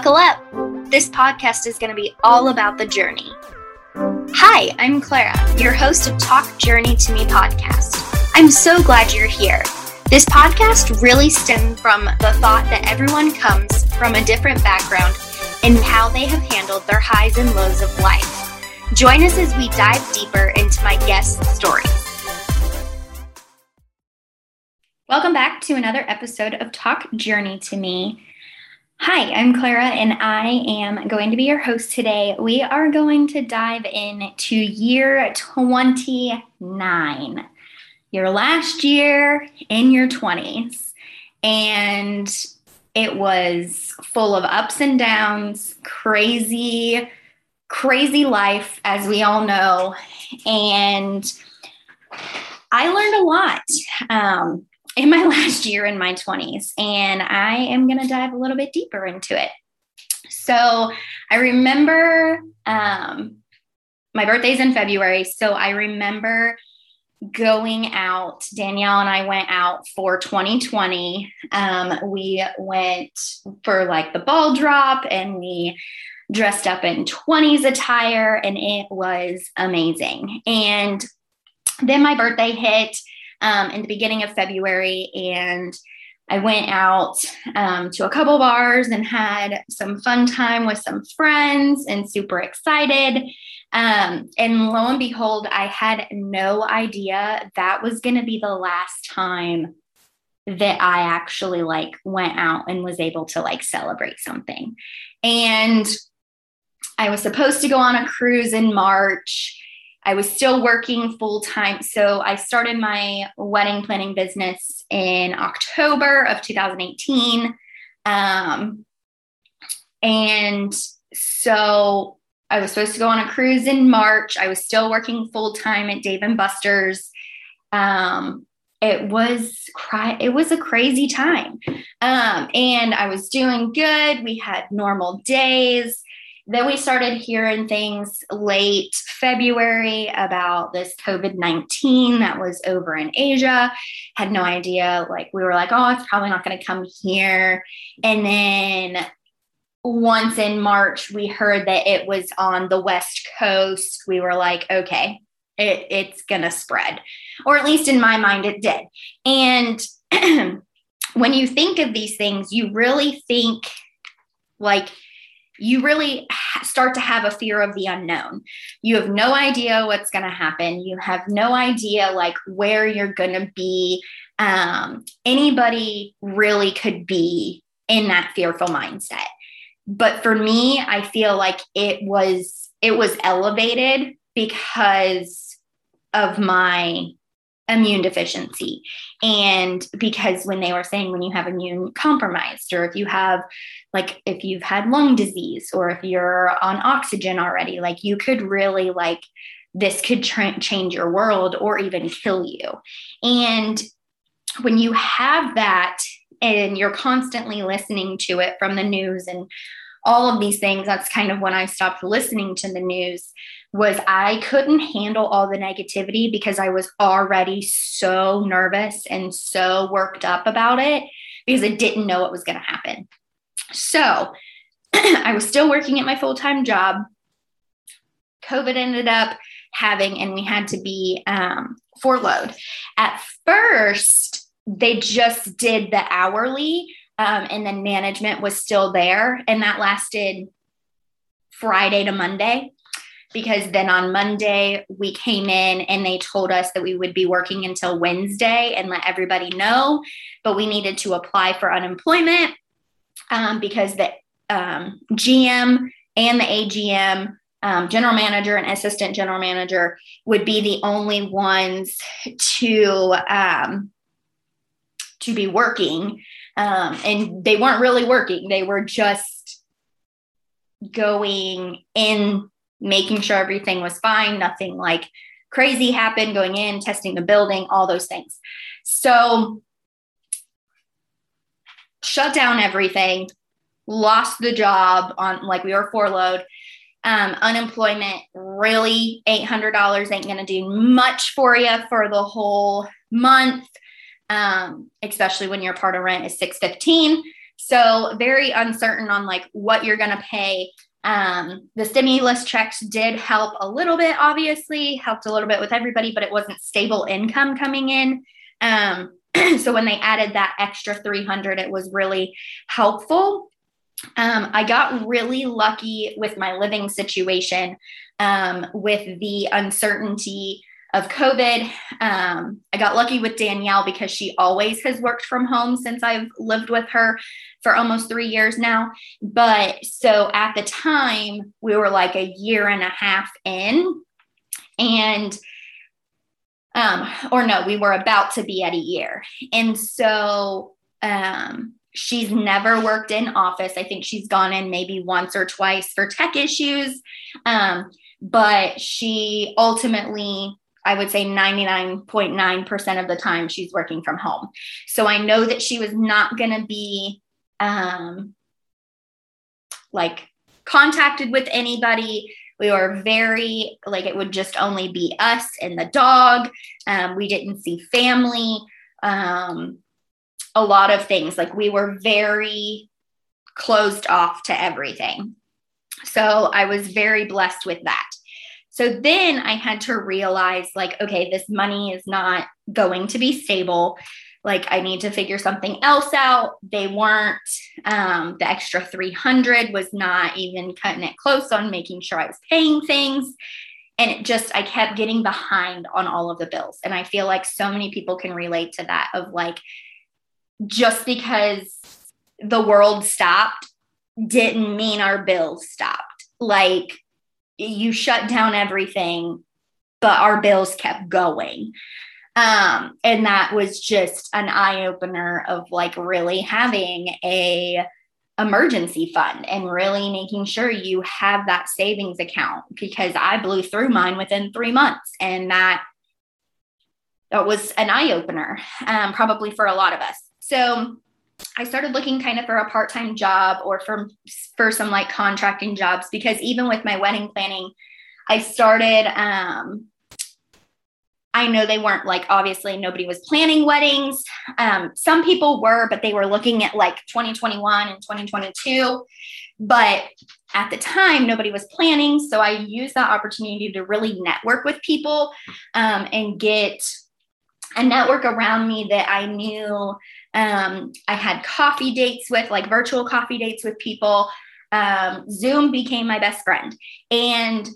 Buckle up! This podcast is going to be all about the journey. Hi, I'm Clara, your host of Talk Journey to Me podcast. I'm so glad you're here. This podcast really stemmed from the thought that everyone comes from a different background and how they have handled their highs and lows of life. Join us as we dive deeper into my guest's story. Welcome back to another episode of Talk Journey to Me. Hi, I'm Clara, and I am going to be your host today. We are going to dive into year 29, your last year in your 20s. And it was full of ups and downs, crazy, crazy life, as we all know. And I learned a lot. Um, in my last year in my 20s, and I am going to dive a little bit deeper into it. So I remember um, my birthday's in February, so I remember going out. Danielle and I went out for 2020. Um, we went for like the ball drop and we dressed up in 20s attire, and it was amazing. And then my birthday hit um, in the beginning of February. And I went out um, to a couple bars and had some fun time with some friends and super excited. Um, and lo and behold, I had no idea that was going to be the last time that I actually like went out and was able to like celebrate something. And I was supposed to go on a cruise in March I was still working full time. So I started my wedding planning business in October of 2018. Um, and so I was supposed to go on a cruise in March. I was still working full time at Dave and Buster's. Um, it was cry it was a crazy time um, and i was doing good we had normal days then we started hearing things late February about this COVID 19 that was over in Asia. Had no idea. Like, we were like, oh, it's probably not going to come here. And then once in March, we heard that it was on the West Coast. We were like, okay, it, it's going to spread. Or at least in my mind, it did. And when you think of these things, you really think like, you really start to have a fear of the unknown. You have no idea what's going to happen. You have no idea like where you're going to be. Um, anybody really could be in that fearful mindset. But for me, I feel like it was it was elevated because of my immune deficiency. And because when they were saying when you have immune compromised, or if you have, like, if you've had lung disease, or if you're on oxygen already, like, you could really, like, this could tra- change your world or even kill you. And when you have that and you're constantly listening to it from the news and all of these things, that's kind of when I stopped listening to the news was I couldn't handle all the negativity because I was already so nervous and so worked up about it because I didn't know what was going to happen. So I was still working at my full time job. COVID ended up having, and we had to be um, furloughed. At first, they just did the hourly, um, and then management was still there, and that lasted Friday to Monday because then on Monday we came in and they told us that we would be working until Wednesday and let everybody know, but we needed to apply for unemployment um, because the um, GM and the AGM, um, general manager and assistant general manager, would be the only ones to um, to be working, um, and they weren't really working; they were just going in making sure everything was fine, nothing like crazy happened going in, testing the building, all those things. So, shut down everything, lost the job on like we were furloughed. Um, unemployment really $800 ain't going to do much for you for the whole month, um, especially when your part of rent is 615 So very uncertain on like what you're going to pay. Um, the stimulus checks did help a little bit, obviously, helped a little bit with everybody, but it wasn't stable income coming in. Um, so when they added that extra 300, it was really helpful. Um, I got really lucky with my living situation um, with the uncertainty of COVID. Um, I got lucky with Danielle because she always has worked from home since I've lived with her for almost three years now. But so at the time, we were like a year and a half in. And um, or no, we were about to be at a year. And so um, she's never worked in office. I think she's gone in maybe once or twice for tech issues. Um, but she ultimately I would say 99.9% of the time she's working from home. So I know that she was not going to be um, like contacted with anybody. We were very, like, it would just only be us and the dog. Um, we didn't see family. Um, a lot of things. Like, we were very closed off to everything. So I was very blessed with that. So then I had to realize, like, okay, this money is not going to be stable. Like, I need to figure something else out. They weren't, um, the extra 300 was not even cutting it close on making sure I was paying things. And it just, I kept getting behind on all of the bills. And I feel like so many people can relate to that of like, just because the world stopped didn't mean our bills stopped. Like, you shut down everything, but our bills kept going. Um, and that was just an eye opener of like really having a emergency fund and really making sure you have that savings account because I blew through mine within three months and that that was an eye opener um, probably for a lot of us. So I started looking kind of for a part-time job or for for some like contracting jobs because even with my wedding planning, I started um I know they weren't like obviously nobody was planning weddings. Um, some people were, but they were looking at like 2021 and 2022. But at the time, nobody was planning. So I used that opportunity to really network with people um, and get a network around me that I knew um, I had coffee dates with, like virtual coffee dates with people. Um, Zoom became my best friend. And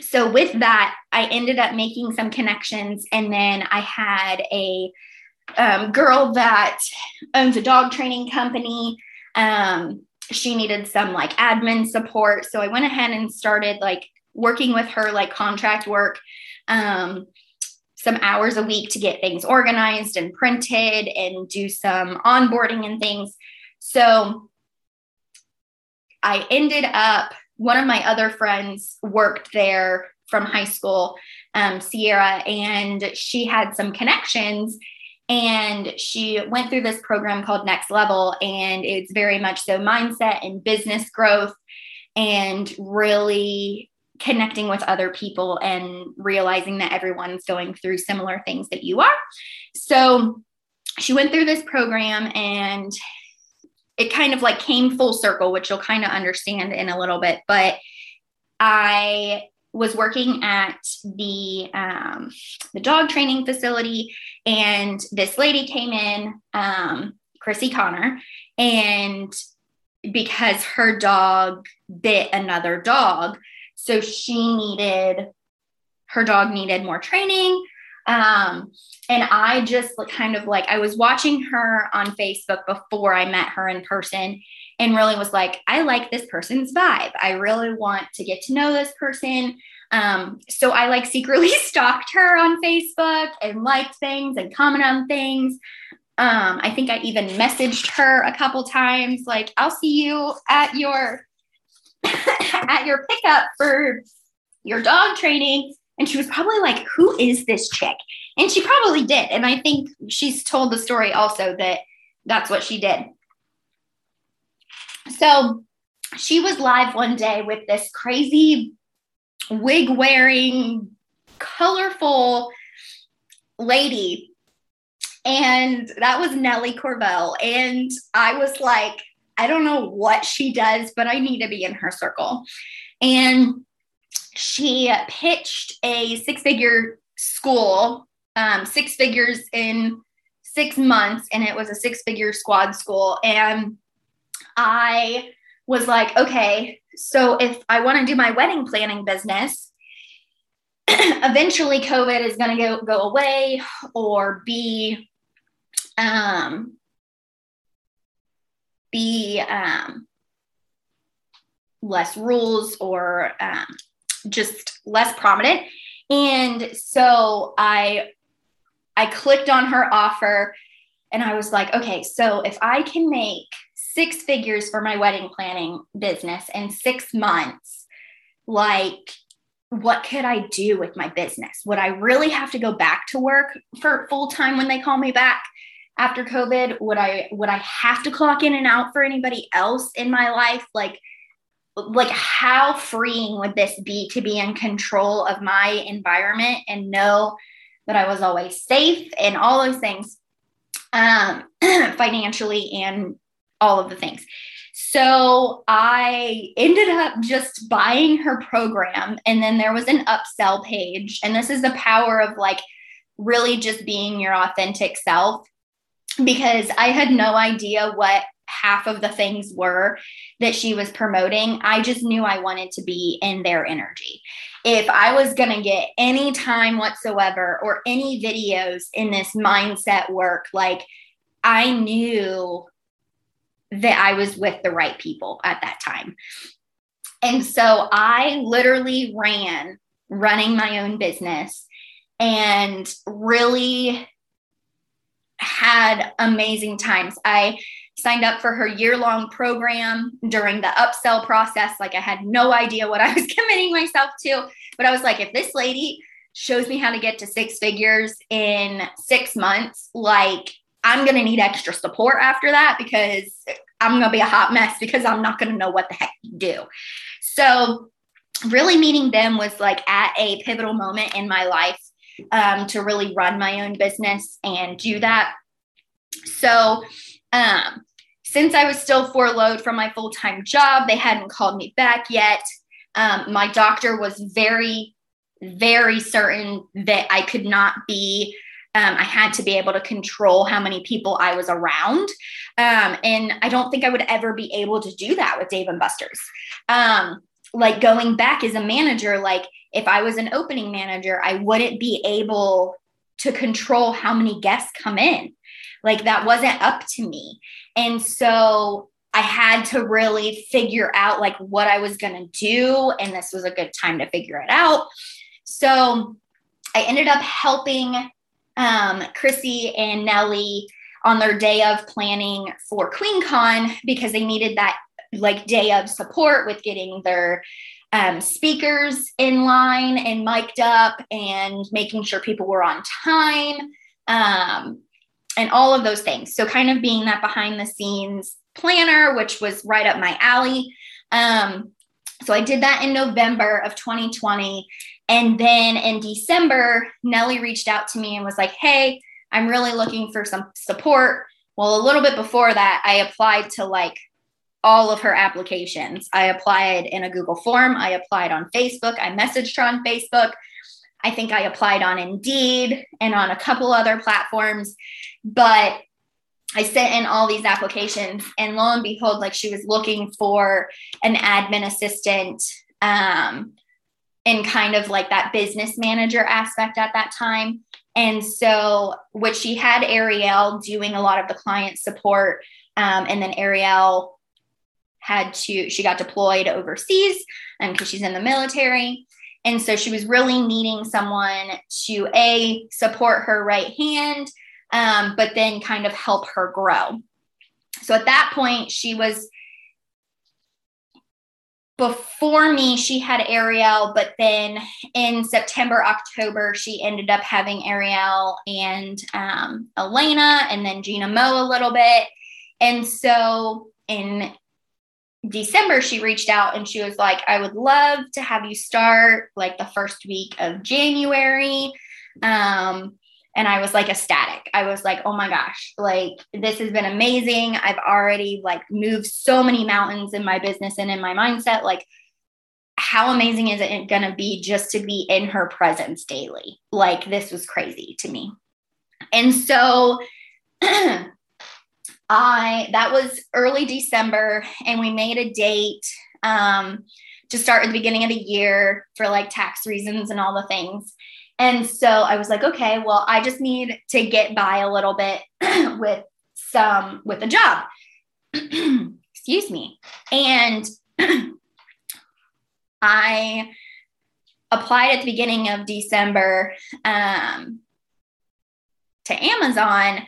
so with that, I ended up making some connections. And then I had a um, girl that owns a dog training company. Um, she needed some like admin support. So I went ahead and started like working with her, like contract work. Um, some hours a week to get things organized and printed and do some onboarding and things. So I ended up, one of my other friends worked there from high school, um, Sierra, and she had some connections. And she went through this program called Next Level, and it's very much so mindset and business growth and really connecting with other people and realizing that everyone's going through similar things that you are. So she went through this program and it kind of like came full circle, which you'll kind of understand in a little bit. But I was working at the um, the dog training facility, and this lady came in, um, Chrissy Connor, and because her dog bit another dog, so she needed, her dog needed more training. Um, and I just kind of like, I was watching her on Facebook before I met her in person and really was like, I like this person's vibe. I really want to get to know this person. Um, so I like secretly stalked her on Facebook and liked things and commented on things. Um, I think I even messaged her a couple times, like, I'll see you at your at your pickup for your dog training. And she was probably like, Who is this chick? And she probably did. And I think she's told the story also that that's what she did. So she was live one day with this crazy wig wearing, colorful lady. and that was Nellie Corbell. And I was like, I don't know what she does, but I need to be in her circle. And she pitched a six figure school, um, six figures in six months, and it was a six figure squad school. And I was like, okay, so if I want to do my wedding planning business, eventually COVID is going to go go away or be um be um less rules or um, just less prominent and so i i clicked on her offer and i was like okay so if i can make six figures for my wedding planning business in six months like what could I do with my business? Would I really have to go back to work for full time when they call me back after COVID? Would I would I have to clock in and out for anybody else in my life? Like like how freeing would this be to be in control of my environment and know that I was always safe and all those things um financially and all of the things. So I ended up just buying her program. And then there was an upsell page. And this is the power of like really just being your authentic self because I had no idea what half of the things were that she was promoting. I just knew I wanted to be in their energy. If I was going to get any time whatsoever or any videos in this mindset work, like I knew that I was with the right people at that time. And so I literally ran running my own business and really had amazing times. I signed up for her year long program during the upsell process. Like I had no idea what I was committing myself to, but I was like, if this lady shows me how to get to six figures in six months, like I'm going to need extra support after that because I'm going to be a hot mess because I'm not going to know what the heck to do. So, really meeting them was like at a pivotal moment in my life um, to really run my own business and do that. So, um, since I was still furloughed from my full time job, they hadn't called me back yet. Um, my doctor was very, very certain that I could not be um, I had to be able to control how many people I was around. Um, and I don't think I would ever be able to do that with Dave and Buster's. Um, like going back as a manager, like if I was an opening manager, I wouldn't be able to control how many guests come in. Like that wasn't up to me. And so I had to really figure out like what I was going to do. And this was a good time to figure it out. So I ended up helping um, Chrissy and Nellie on their day of planning for QueenCon because they needed that like day of support with getting their um, speakers in line and mic'd up and making sure people were on time um, and all of those things. So, kind of being that behind the scenes planner, which was right up my alley. Um, so, I did that in November of 2020. And then in December, Nellie reached out to me and was like, Hey, I'm really looking for some support. Well, a little bit before that, I applied to like all of her applications. I applied in a Google form, I applied on Facebook, I messaged her on Facebook. I think I applied on Indeed and on a couple other platforms. But I sent in all these applications, and lo and behold, like she was looking for an admin assistant um, in kind of like that business manager aspect at that time. And so, which she had Ariel doing a lot of the client support. Um, and then Ariel had to, she got deployed overseas because um, she's in the military. And so she was really needing someone to A, support her right hand, um, but then kind of help her grow. So at that point, she was before me, she had Ariel, but then in September, October, she ended up having Ariel and um, Elena, and then Gina Mo a little bit. And so in December, she reached out and she was like, I would love to have you start like the first week of January. Um, and I was like ecstatic. I was like, oh my gosh, like this has been amazing. I've already like moved so many mountains in my business and in my mindset. Like, how amazing is it going to be just to be in her presence daily? Like, this was crazy to me. And so, I that was early December, and we made a date um, to start at the beginning of the year for like tax reasons and all the things. And so I was like, okay, well, I just need to get by a little bit with some with a job. Excuse me. And I applied at the beginning of December um, to Amazon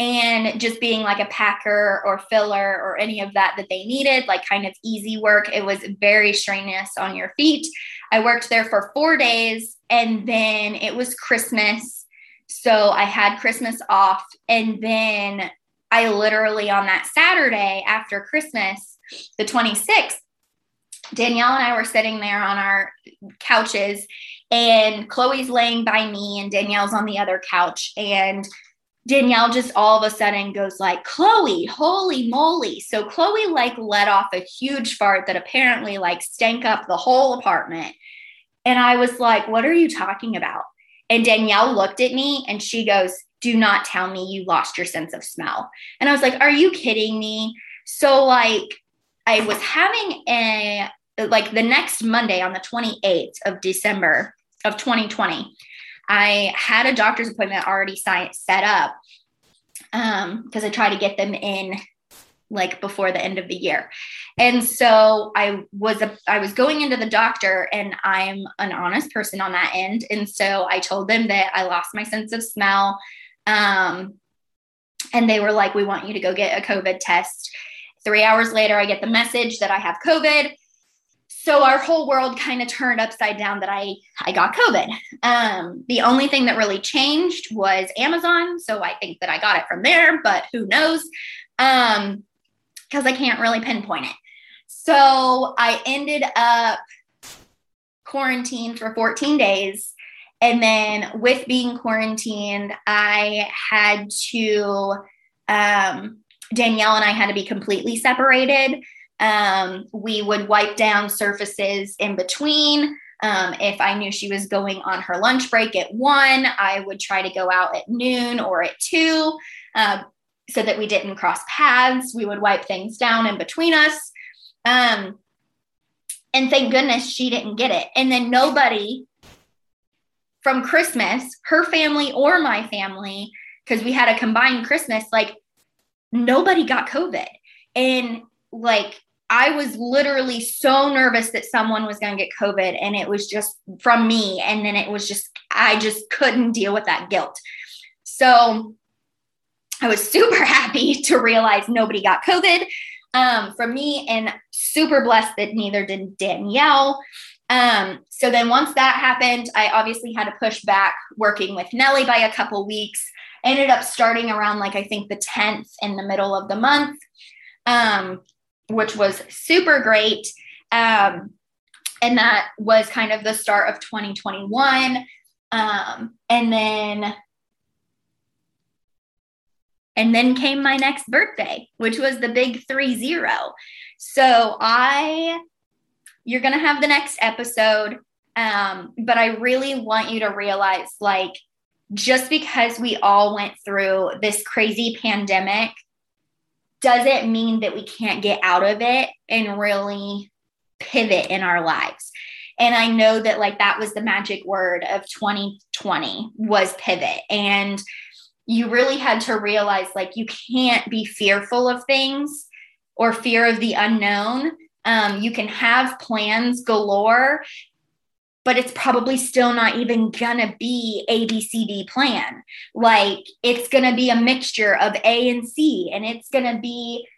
and just being like a packer or filler or any of that that they needed, like kind of easy work. It was very strenuous on your feet. I worked there for four days and then it was Christmas. So I had Christmas off. And then I literally on that Saturday after Christmas, the 26th, Danielle and I were sitting there on our couches, and Chloe's laying by me, and Danielle's on the other couch. And Danielle just all of a sudden goes like, Chloe, holy moly. So Chloe like let off a huge fart that apparently like stank up the whole apartment. And I was like, what are you talking about? And Danielle looked at me and she goes, do not tell me you lost your sense of smell. And I was like, are you kidding me? So like I was having a like the next Monday on the 28th of December of 2020, I had a doctor's appointment already set up because um, I try to get them in like before the end of the year. And so I was a, I was going into the doctor and I'm an honest person on that end. And so I told them that I lost my sense of smell. Um, and they were like, we want you to go get a COVID test. Three hours later, I get the message that I have COVID so our whole world kind of turned upside down that I I got COVID. Um, the only thing that really changed was Amazon. So I think that I got it from there, but who knows? Um, because I can't really pinpoint it. So I ended up quarantined for 14 days. And then with being quarantined, I had to um, Danielle and I had to be completely separated um, we would wipe down surfaces in between. Um, if I knew she was going on her lunch break at one, I would try to go out at noon or at two uh, so that we didn't cross paths. We would wipe things down in between us. Um, and thank goodness she didn't get it. And then nobody from Christmas, her family or my family, because we had a combined Christmas, like nobody got COVID. And like I was literally so nervous that someone was going to get COVID and it was just from me. And then it was just, I just couldn't deal with that guilt. So I was super happy to realize nobody got COVID um, from me and super blessed that neither did Danielle. Um, so then once that happened, I obviously had to push back working with Nellie by a couple weeks. Ended up starting around like I think the 10th in the middle of the month. Um, which was super great. Um, and that was kind of the start of 2021. Um, and then and then came my next birthday, which was the big three zero. So I, you're to have the next episode. Um, but I really want you to realize like, just because we all went through this crazy pandemic doesn't mean that we can't get out of it and really pivot in our lives. And I know that like that was the magic word of 2020 was pivot. And you really had to realize like you can't be fearful of things or fear of the unknown. Um, you can have plans galore but it's probably still not even gonna be A, B, C, D plan. Like it's gonna be a mixture of A and C, and it's gonna be,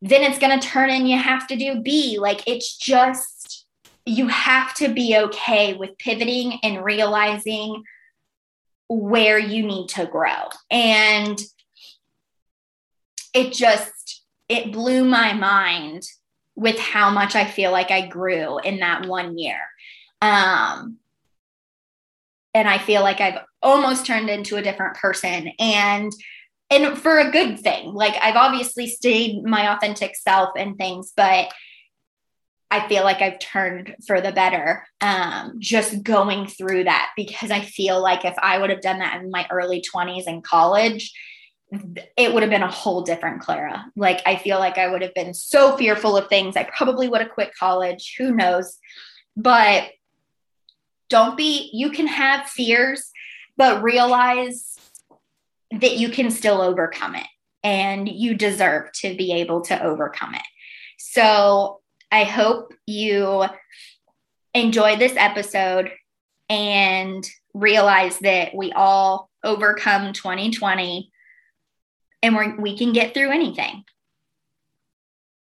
then it's gonna turn in you have to do B. Like it's just, you have to be okay with pivoting and realizing where you need to grow. And it just, it blew my mind with how much I feel like I grew in that one year um, and I feel like I've almost turned into a different person. And and for a good thing. Like I've obviously stayed my authentic self and things, but I feel like I've turned for the better um, just going through that because I feel like if I would have done that in my early 20s in college, it would have been a whole different Clara. Like I feel like I would have been so fearful of things. I probably would have quit college. Who knows? But don't be, you can have fears, but realize that you can still overcome it and you deserve to be able to overcome it. So I hope you enjoy this episode and realize that we all overcome 2020 and we we can get through anything.